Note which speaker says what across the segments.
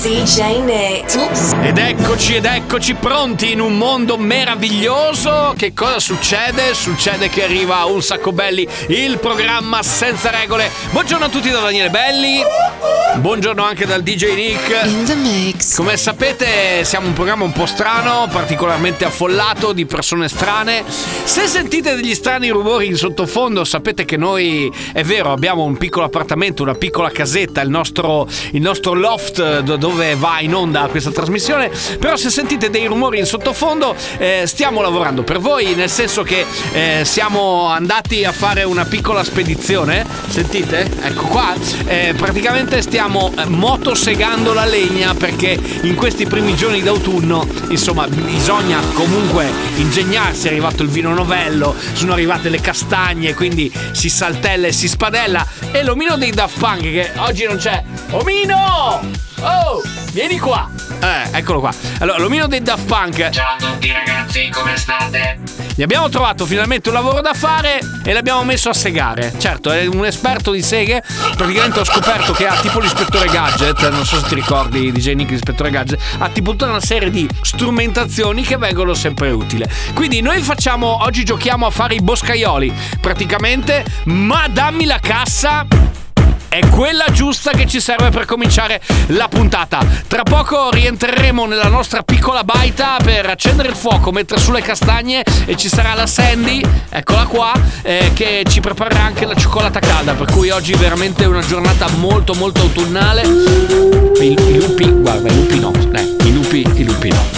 Speaker 1: DJ Nick. Oops.
Speaker 2: Ed eccoci ed eccoci pronti in un mondo meraviglioso. Che cosa succede? Succede che arriva un sacco belli, il programma senza regole. Buongiorno a tutti da Daniele Belli. Buongiorno anche dal DJ Nick.
Speaker 3: In the mix.
Speaker 2: Come sapete siamo un programma un po' strano, particolarmente affollato di persone strane. Se sentite degli strani rumori in sottofondo sapete che noi, è vero, abbiamo un piccolo appartamento, una piccola casetta, il nostro, il nostro loft do- dove va in onda questa trasmissione, però se sentite dei rumori in sottofondo eh, stiamo lavorando per voi, nel senso che eh, siamo andati a fare una piccola spedizione, sentite? Ecco qua, Eh, praticamente stiamo eh, motosegando la legna perché in questi primi giorni d'autunno, insomma, bisogna comunque ingegnarsi, è arrivato il vino novello, sono arrivate le castagne, quindi si saltella e si spadella e l'omino dei Daft Punk che oggi non c'è. Omino! Oh, vieni qua! Eh, eccolo qua. Allora, l'omino dei Daft Punk
Speaker 4: Ciao a tutti ragazzi, come state?
Speaker 2: gli abbiamo trovato finalmente un lavoro da fare e l'abbiamo messo a segare. Certo, è un esperto di seghe. Praticamente ho scoperto che ha tipo l'ispettore gadget. Non so se ti ricordi DJ Nick l'ispettore gadget. Ha tipo tutta una serie di strumentazioni che vengono sempre utili. Quindi noi facciamo. Oggi giochiamo a fare i boscaioli. Praticamente, ma dammi la cassa è quella giusta che ci serve per cominciare la puntata. Tra poco rientreremo nella nostra piccola baita per accendere il fuoco, mettere sulle castagne e ci sarà la Sandy, eccola qua, eh, che ci preparerà anche la cioccolata calda. Per cui oggi veramente una giornata molto molto autunnale. I, i lupi, guarda, i lupi no, eh, i lupi, i lupi no.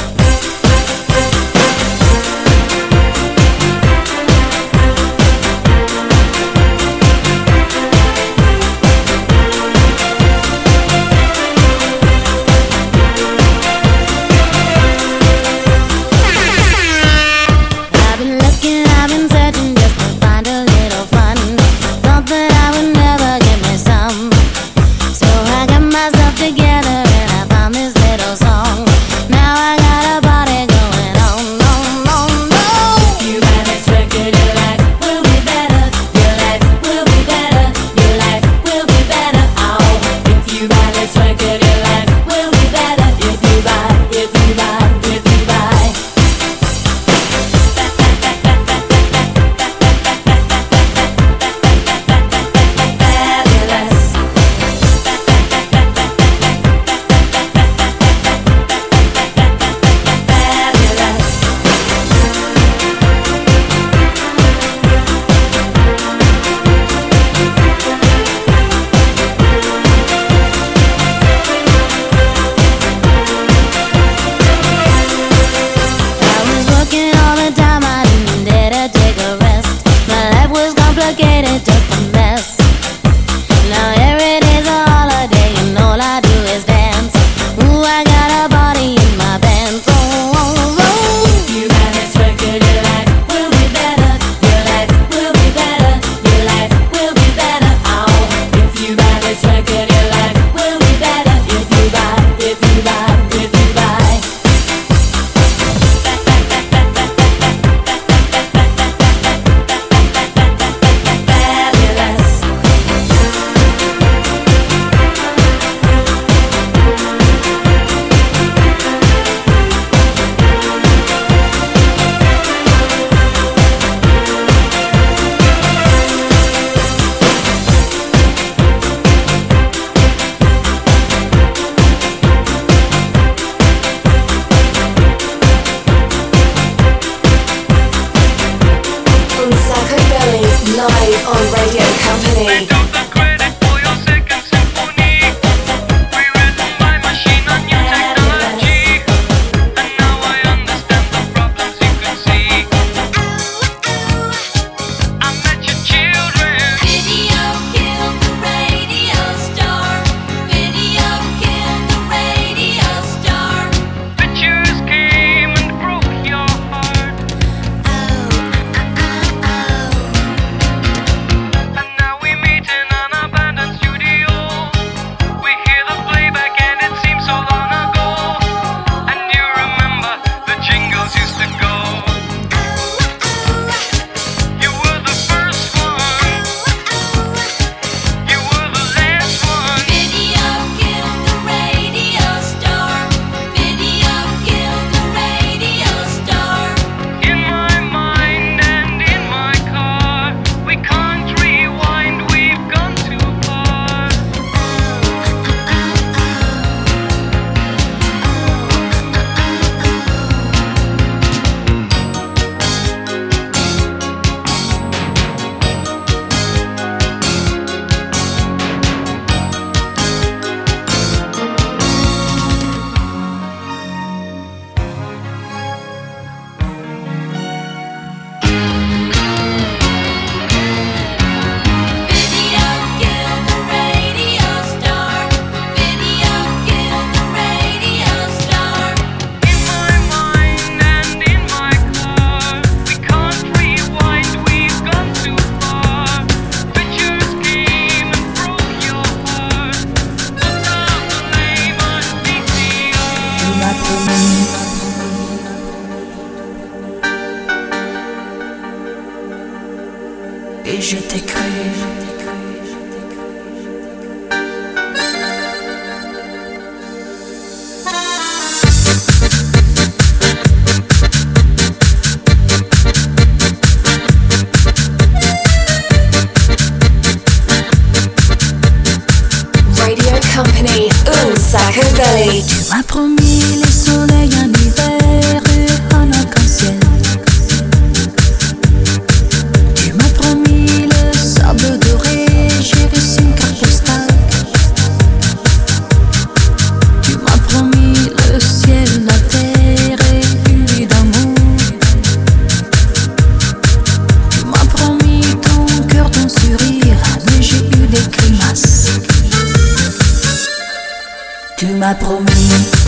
Speaker 5: Tu m'as promis.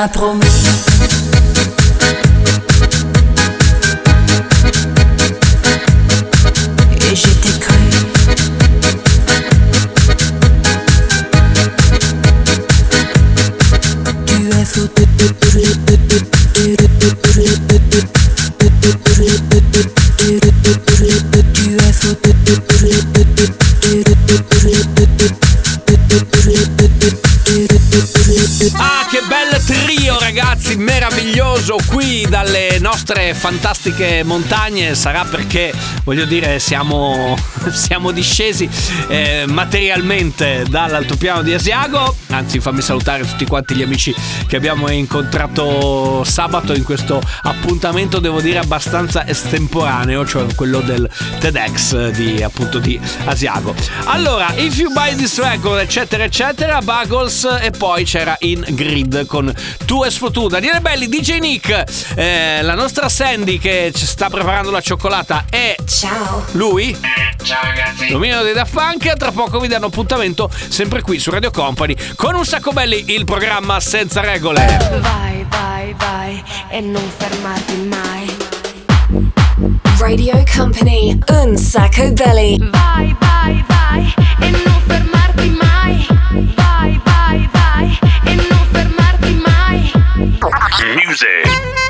Speaker 5: m'a promis.
Speaker 2: Nostre fantastiche montagne. Sarà perché, voglio dire, siamo, siamo discesi eh, materialmente dall'altopiano di Asiago. Anzi, fammi salutare tutti quanti gli amici che abbiamo incontrato sabato in questo appuntamento, devo dire, abbastanza estemporaneo, cioè quello del TEDx di appunto di Asiago. Allora, If You Buy This Record, eccetera, eccetera, Buggles e poi c'era In Grid con Tu e Sfotu. Daniele Belli, DJ Nick, eh, la nostra Sandy che ci sta preparando la cioccolata e
Speaker 1: Ciao.
Speaker 2: lui,
Speaker 6: Ciao ragazzi.
Speaker 2: Domino dei Daft Punk. Tra poco vi danno appuntamento sempre qui su Radio Company con un sacco belli il programma senza regole.
Speaker 7: Vai, vai, vai e non fermarti mai.
Speaker 1: Radio Company, Un Sacco Belly.
Speaker 7: Vai, vai, vai e non fermarti mai. Vai, vai, vai e non fermarti mai.
Speaker 8: Give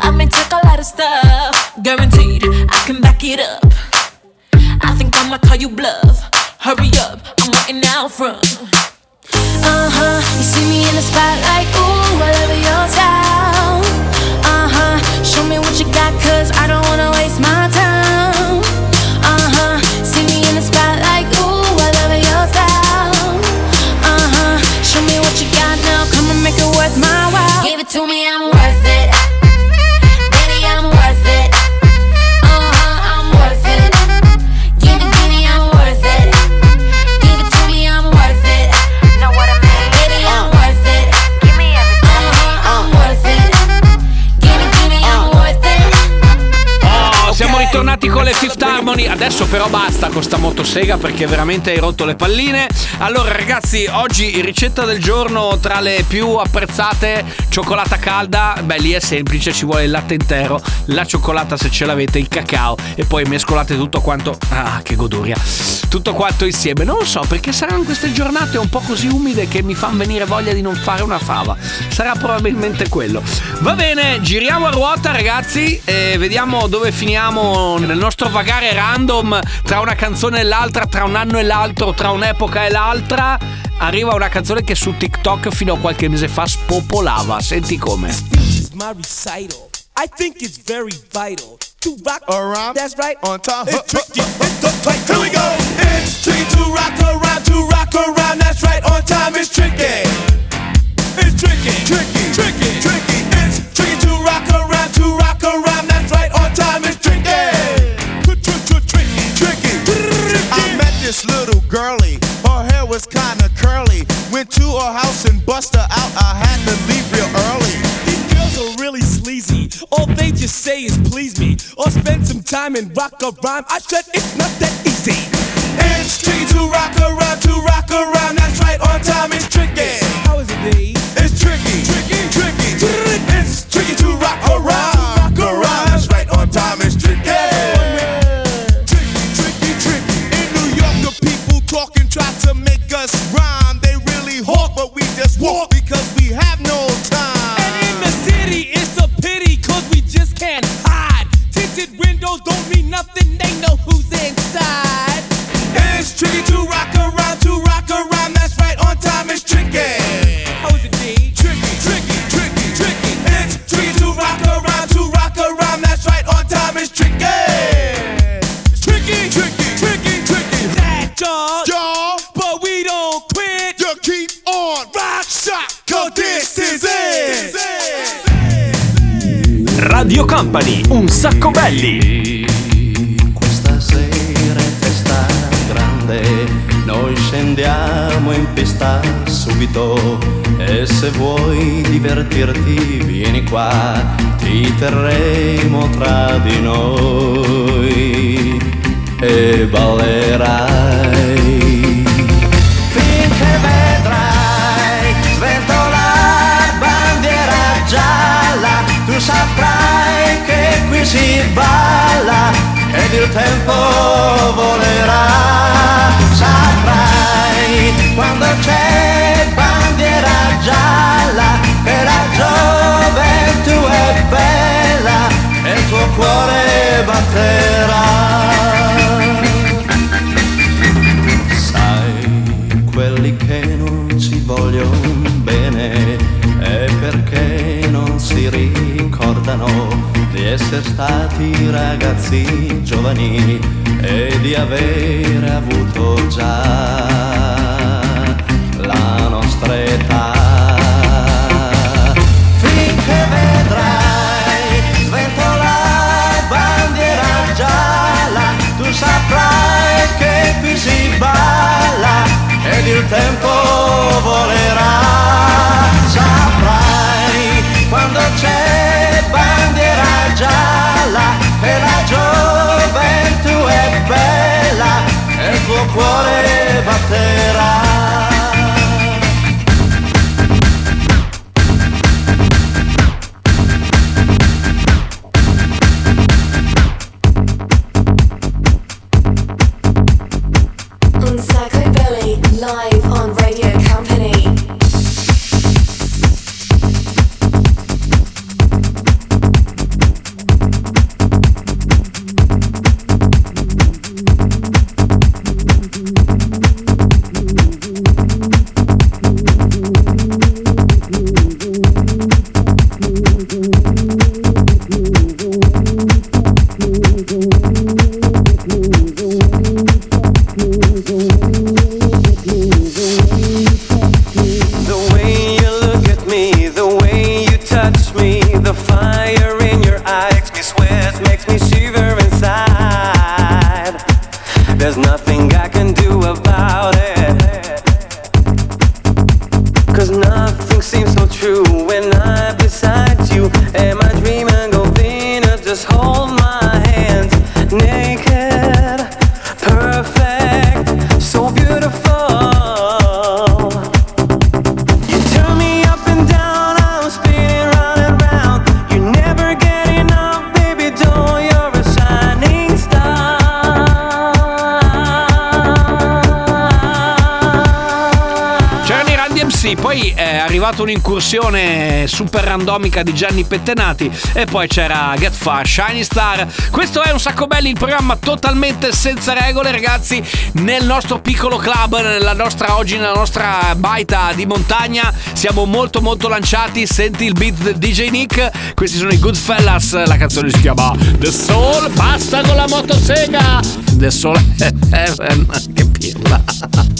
Speaker 5: I may take a lot of stuff, guaranteed I can back it up. I think I'ma call you bluff. Hurry up, I'm waiting out front.
Speaker 8: Uh huh. You see me in the spotlight, ooh, I love your style. Uh huh. Show me what you got, cause I don't wanna waste my time.
Speaker 2: Oh, siamo ritornati Adesso però basta con sta motosega perché veramente hai rotto le palline. Allora ragazzi, oggi ricetta del giorno tra le più apprezzate, cioccolata calda, beh lì è semplice, ci vuole il latte intero, la cioccolata se ce l'avete, il cacao e poi mescolate tutto quanto, ah che goduria, tutto quanto insieme. Non so perché saranno queste giornate un po' così umide che mi fanno venire voglia di non fare una fava. Sarà probabilmente quello. Va bene, giriamo a ruota ragazzi e vediamo dove finiamo nel nostro vagare random tra una canzone e l'altra, tra un anno e l'altro, tra un'epoca e l'altra. Arriva una canzone che su TikTok fino a qualche mese fa spopolava. Senti come.
Speaker 9: is my recital. I think it's very vital to rock around. That's right.
Speaker 10: On time.
Speaker 9: It's tricky. It's the play. Here we go. It's tricky to rock around. To rock around. That's right. On time. It's tricky. It's tricky. Tricky. Tricky. Tricky.
Speaker 10: This little girlie. Her hair was kinda curly. Went to her house and bust her out. I had to leave real early.
Speaker 9: These girls are really sleazy. All they just say is please me or spend some time and rock a rhyme. I said it's not that easy. It's tricky to rock around, to rock around. That's right, on time it's tricky. How is it, D? It's tricky.
Speaker 11: Radio Company, un sacco belli.
Speaker 12: Questa sera è festa grande, noi scendiamo in pista subito e se vuoi divertirti vieni qua, ti terremo tra di noi e ballerai. Si balla ed il tempo volerà. Saprai quando c'è bandiera gialla che la gioventù è bella e il tuo cuore batterà. Sai, quelli che non ci vogliono bene è perché non si ricordano di essere stati ragazzi giovani e di avere avuto già Cause nothing seems so true when I'm beside you. Am I dreaming of being just hold
Speaker 13: stata un'incursione super randomica di Gianni Pettenati e poi c'era Get Far, Shiny Star. Questo è un sacco belli, il programma totalmente senza regole, ragazzi, nel nostro piccolo club, nella nostra oggi nella nostra baita di montagna. Siamo molto molto lanciati, senti il beat del DJ Nick. Questi sono i Goodfellas, la canzone si chiama The Soul, basta con la motosega. The Soul che pirla.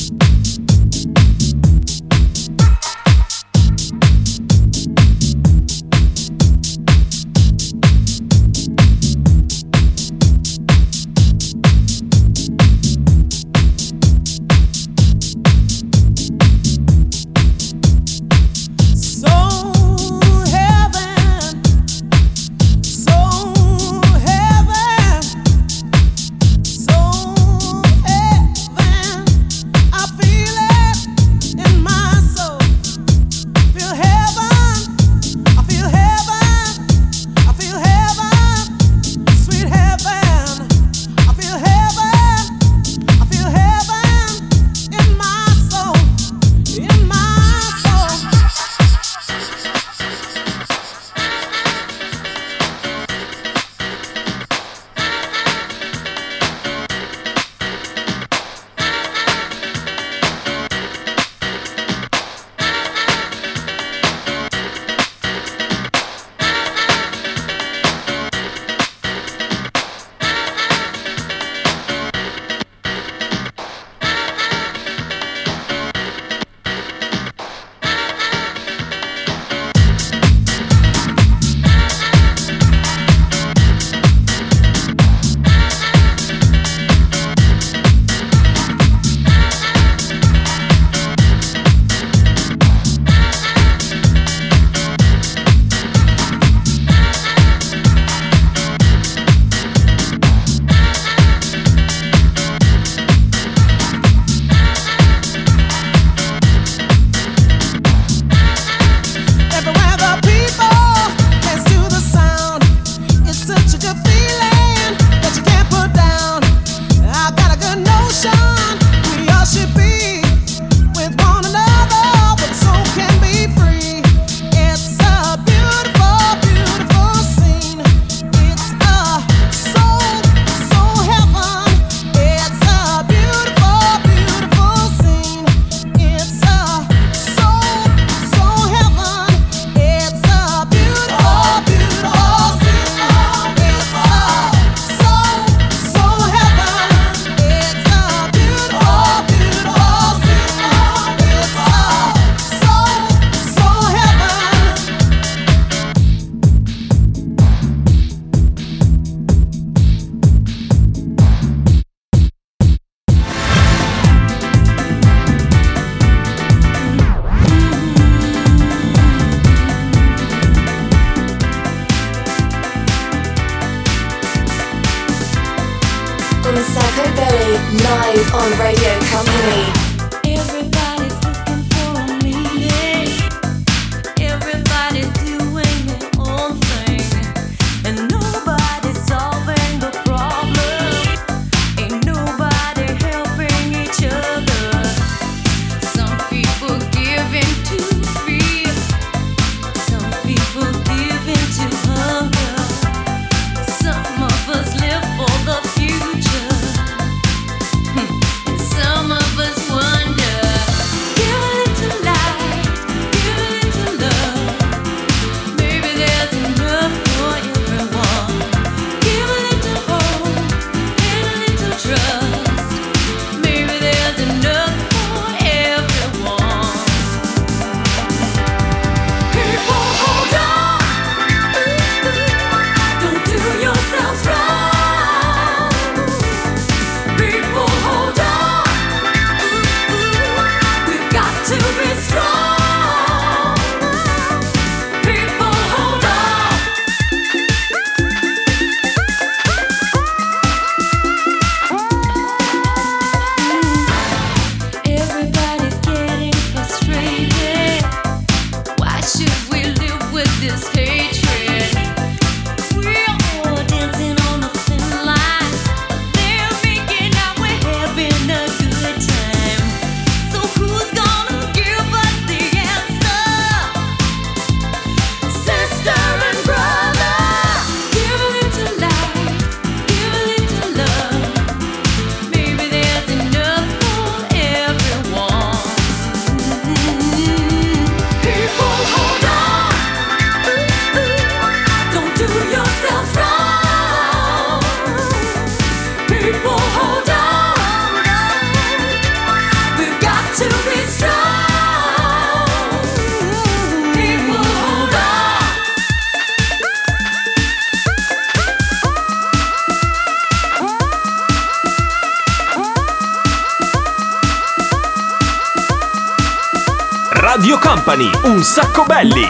Speaker 14: Company,
Speaker 11: un sacco belli.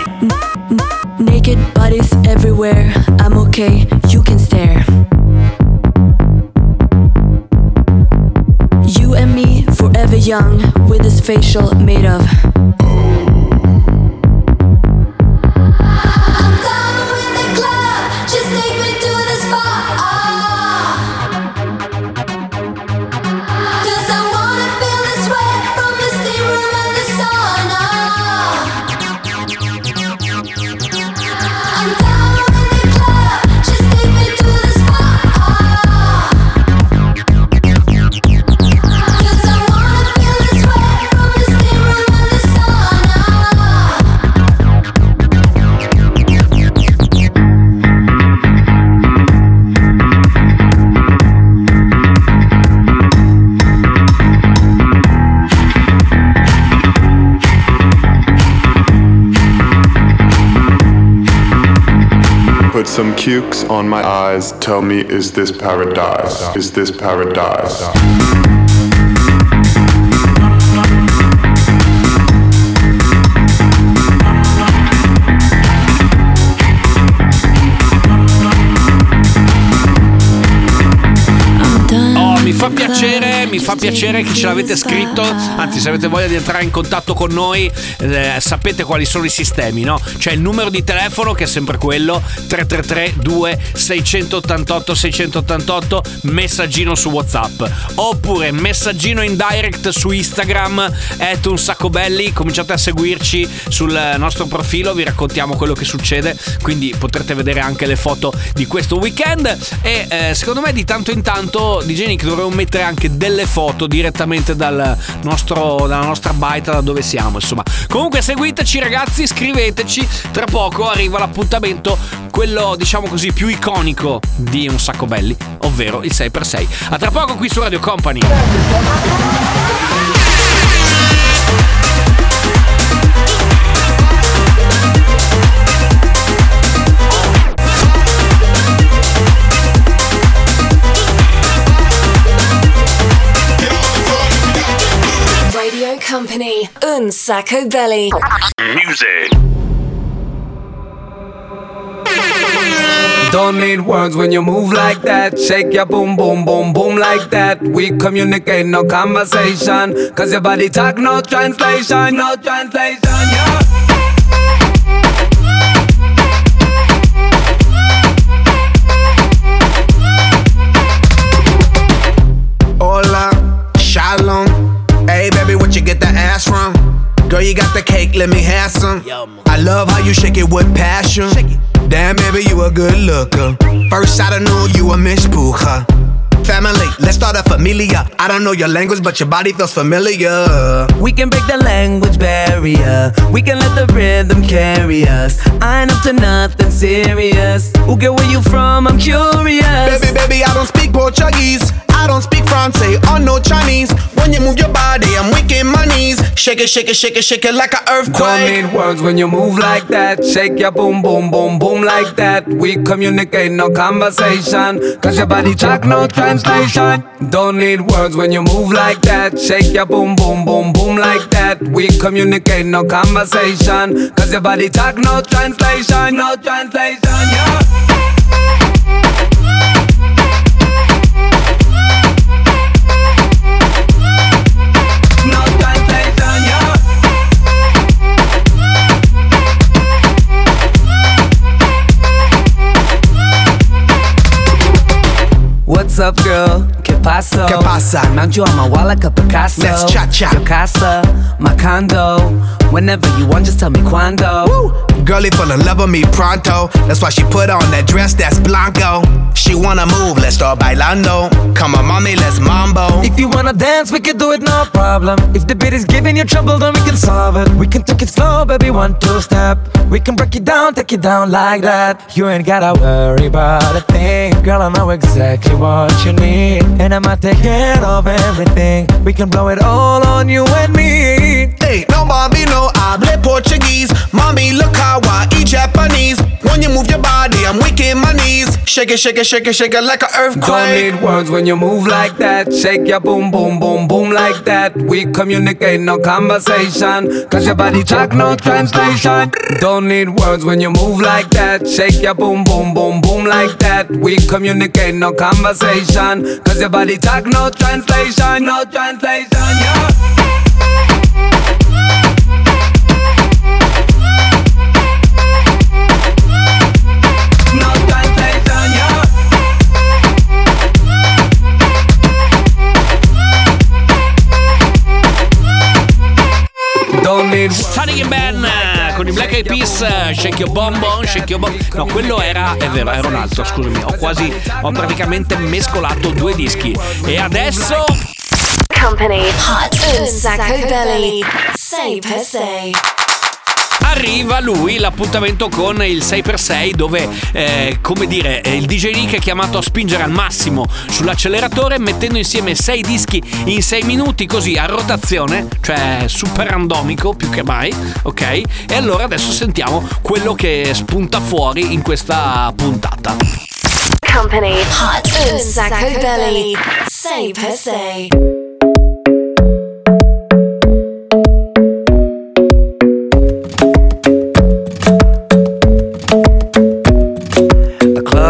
Speaker 5: Naked bodies everywhere. I'm okay, you can stare. You and me, forever young, with this facial made of.
Speaker 15: On my eyes. Tell me, is this paradise? Is this paradise?
Speaker 2: Mi fa piacere, mi fa piacere che ce l'avete scritto. Anzi, se avete voglia di entrare in contatto con noi, eh, sapete quali sono i sistemi, no? C'è il numero di telefono che è sempre quello: 333 2688 688, messaggino su WhatsApp. Oppure messaggino in direct su Instagram, at un sacco belli. Cominciate a seguirci sul nostro profilo, vi raccontiamo quello che succede. Quindi potrete vedere anche le foto di questo weekend. E eh, secondo me di tanto in tanto DJ Nick dovremmo mettere anche delle foto direttamente dal nostro, dalla nostra baita da dove siamo. Insomma, comunque seguiteci ragazzi, scriveteci. Tra poco arriva l'appuntamento, quello diciamo così più iconico di Un Sacco Belli, ovvero il 6x6. A tra poco qui su Radio Company.
Speaker 1: Company, Un Sacco Belly.
Speaker 16: Music.
Speaker 17: Don't need words when you move like that. Shake your boom, boom, boom, boom like that. We communicate, no conversation. Cause your body talk, no translation, no translation, yeah.
Speaker 18: You got the cake, let me have some. I love how you shake it with passion. Damn, baby, you a good looker. First, I don't know you a Miss Puja. Family, let's start a familia. I don't know your language, but your body feels familiar.
Speaker 17: We can break the language barrier. We can let the rhythm carry us. I ain't up to nothing serious. Who get where you from? I'm curious.
Speaker 18: Baby, baby, I don't speak Portuguese. I don't speak Francais or oh, no Chinese. When you move your body, I'm weak my knees. Shake it, shake it, shake it, shake it like an earthquake.
Speaker 17: Don't need words when you move like that. Shake your boom, boom, boom, boom like that. We communicate, no conversation. Cause your body talk, no translation. Don't need words when you move like that. Shake your boom, boom, boom, boom like that. We communicate, no conversation. Cause your body talk, no translation, no translation, yeah. What's up, girl? ¿Qué pasa?
Speaker 18: ¿Qué pasa?
Speaker 17: Mount you on my wall like a Picasso.
Speaker 18: Let's cha-cha.
Speaker 17: Your casa, my condo. Whenever you want, just tell me cuando. Woo!
Speaker 18: Girlie fell in love with me pronto. That's why she put on that dress that's blanco. She wanna move, let's start bailando. Come on, mommy, let's mambo.
Speaker 17: If you wanna dance, we can do it, no problem. If the beat is giving you trouble, then we can solve it. We can take it slow, baby, one, two step. We can break it down, take it down like that. You ain't gotta worry about a thing. Girl, I know exactly what you need. And I'ma take care of everything. We can blow it all on you and me.
Speaker 18: Hey, no mommy, hable Portuguese. Mommy, look how I eat Japanese. When you move your body, I'm weak my knees. Shake it, shake it, shake it, shake it like an earthquake.
Speaker 19: Don't need words when you move like that. Shake your boom, boom, boom, boom like that. We communicate, no conversation. Cause your body talk, no translation. Don't need words when you move like that. Shake your boom, boom, boom, boom like that. We communicate, no conversation. Cause your body talk, no translation, no translation, yeah.
Speaker 2: And Ben eh, con i Black Eyed Peas, eh, Shake Your Bom, Shake Your Bom. No, quello era, è vero, era un altro, scusami. Ho quasi, ho praticamente mescolato due dischi. E adesso
Speaker 1: Company. Hot. Un sacco belly. Say per se
Speaker 2: arriva lui l'appuntamento con il 6x6 dove, eh, come dire, il DJ Nick è chiamato a spingere al massimo sull'acceleratore mettendo insieme 6 dischi in 6 minuti così a rotazione, cioè super randomico più che mai, ok? E allora adesso sentiamo quello che spunta fuori in questa puntata.
Speaker 1: Company Hot un sacco belly
Speaker 19: 6x6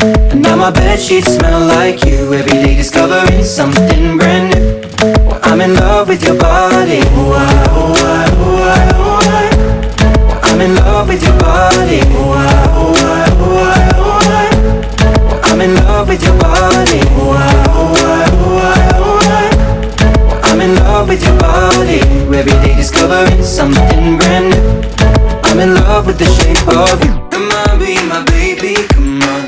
Speaker 19: Now my bed sheets smell like you. Every day discovering something brand new. Well, I'm in love with your body. Oh, I, ah, oh, I, ah, oh, I, ah, oh, I. Well, I'm in love with your body. Oh, I, oh, I, oh, I, oh, I. Well, I'm in love with your body. Oh, I, oh, I, oh, I, oh, I. Well, I'm in love with your body. Every day discovering something brand new. I'm in love with the shape of you. Come on, be my baby. Come on.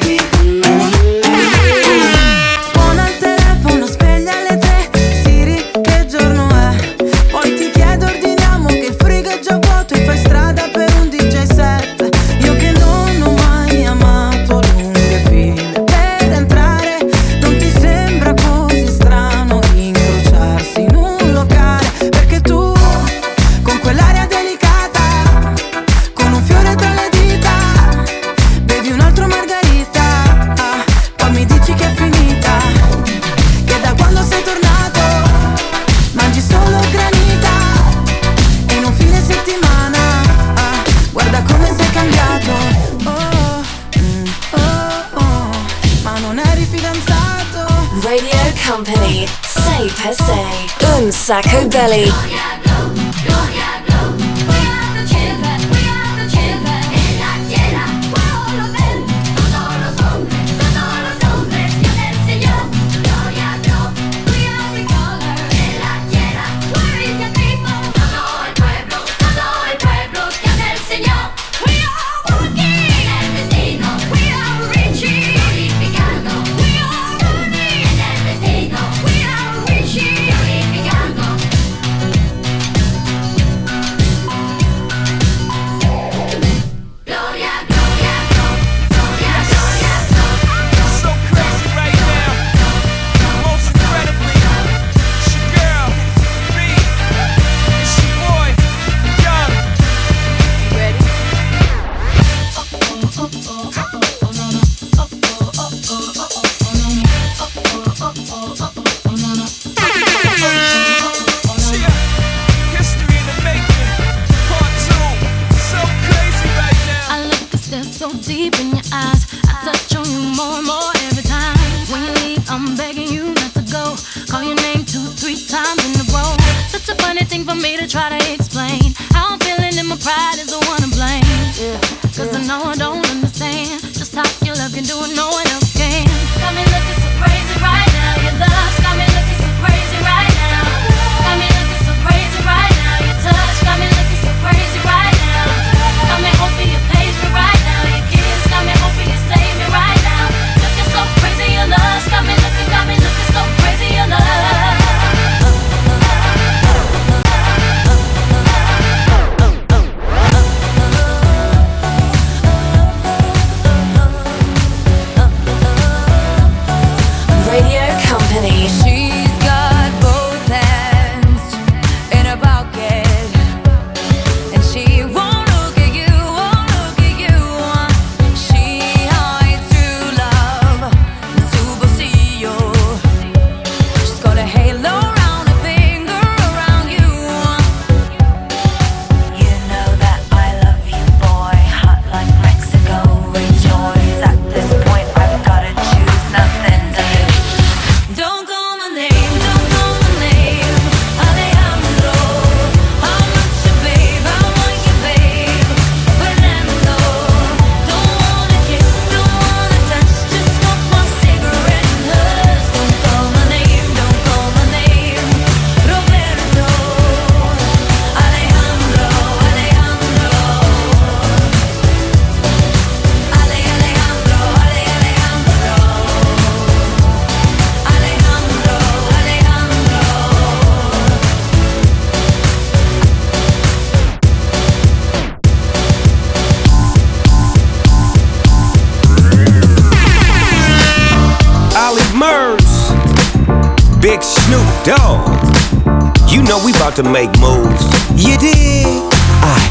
Speaker 1: Radio Company. Say per se. Un sacco belly.
Speaker 5: even do no one
Speaker 20: Dogg. You know we about to make moves.
Speaker 21: You dig? I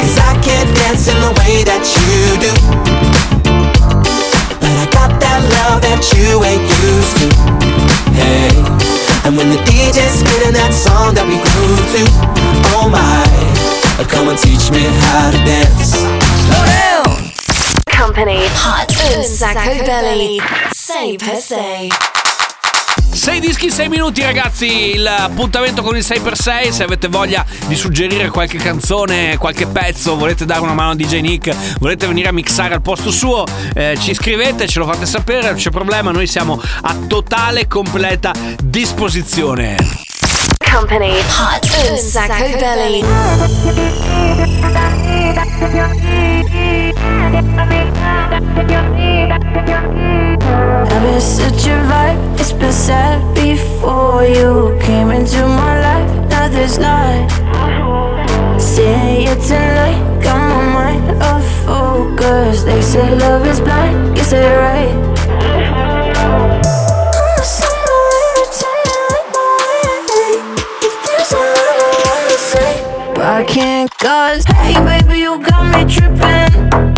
Speaker 21: Cause I can't dance in the way that you do. But I got that love that you ain't used to. Hey. And when the DJ's spinning that song that we grew to, oh my, come and teach me how to dance. Slow down.
Speaker 1: Company. Hot. Un sacco belly. Say per se.
Speaker 2: 6 dischi, 6 minuti ragazzi, il appuntamento con il 6x6, se avete voglia di suggerire qualche canzone, qualche pezzo, volete dare una mano a DJ Nick, volete venire a mixare al posto suo, eh, ci scrivete, ce lo fate sapere, non c'è problema, noi siamo a totale, completa disposizione.
Speaker 1: Company. Hot. Un sacco belly.
Speaker 5: I've been such a vibe, it's been sad before you came into my life. Now there's not. Seeing you tonight, got my mind off focus. They say love is blind, guess they're right. I can't cause Hey baby you got me tripping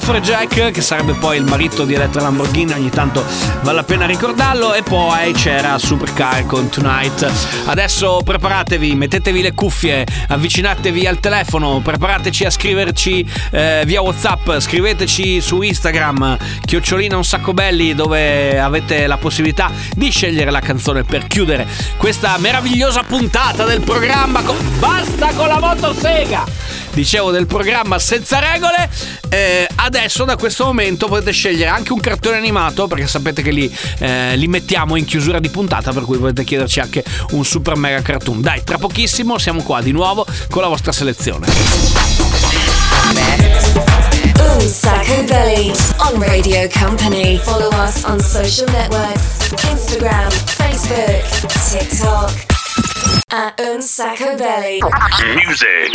Speaker 2: assieme ad Ralph Jack, che sarebbe poi il marito di Elettra Lamborghini, ogni tanto vale la pena ricordarlo. E poi c'era Supercar con Tonight. Adesso preparatevi, mettetevi le cuffie, avvicinatevi al telefono, preparateci a scriverci eh, via WhatsApp, scriveteci su Instagram, chiocciolina un sacco belli, dove avete la possibilità di scegliere la canzone per chiudere questa meravigliosa puntata del programma. con- Basta con la motosega! Dicevo del programma senza regole Eh, adesso da questo momento potete scegliere anche un cartone animato perché sapete che li, eh, li mettiamo in chiusura di puntata per cui potete chiederci anche un super mega cartoon dai tra pochissimo siamo qua di nuovo con la vostra selezione
Speaker 1: Sacco Belly on Radio Company. Follow us on social networks Instagram, Facebook, TikTok. à Un Sacre
Speaker 11: Music.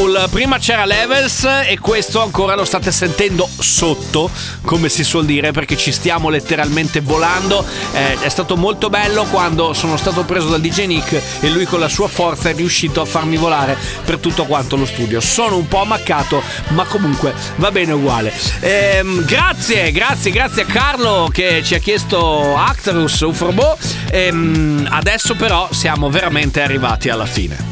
Speaker 2: Cool, prima c'era Levels e questo ancora lo state sentendo sotto, come si suol dire, perché ci stiamo letteralmente volando. Eh, è stato molto bello quando sono stato preso dal DJ Nick e lui con la sua forza è riuscito a farmi volare per tutto quanto lo studio. Sono un po' ammaccato, ma comunque va bene uguale. Ehm, grazie, grazie, grazie a Carlo che ci ha chiesto Actarus Ufrobo. Ehm, adesso però siamo veramente arrivati alla fine.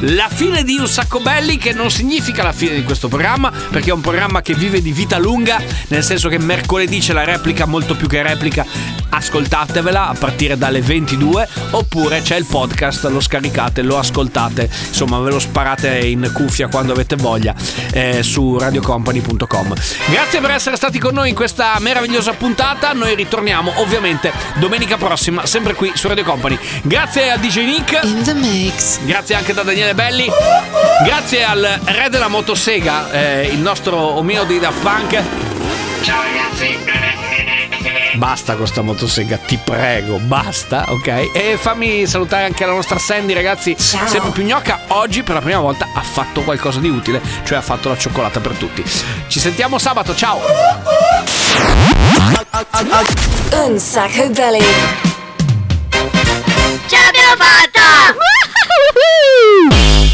Speaker 2: La fine di Un Sacco Belli che non significa la fine di questo programma perché è un programma che vive di vita lunga nel senso che mercoledì c'è la replica molto più che replica ascoltatevela a partire dalle 22 oppure c'è il podcast lo scaricate lo ascoltate insomma ve lo sparate in cuffia quando avete voglia eh, su radiocompany.com grazie per essere stati con noi in questa meravigliosa puntata noi ritorniamo ovviamente domenica prossima sempre qui su Radio Company. Grazie a DJ Nick.
Speaker 3: In the mix.
Speaker 2: Grazie anche da Daniele Belli. Grazie al re della motosega, eh, il nostro omino di Daft Punk.
Speaker 4: Ciao ragazzi.
Speaker 2: Basta con sta motosega, ti prego, basta, ok? E fammi salutare anche la nostra Sandy, ragazzi. Sempre più gnocca. Oggi per la prima volta ha fatto qualcosa di utile, cioè ha fatto la cioccolata per tutti. Ci sentiamo sabato, ciao!
Speaker 1: Un sacco belly.
Speaker 7: Ce l'abbiamo fatta! Woo!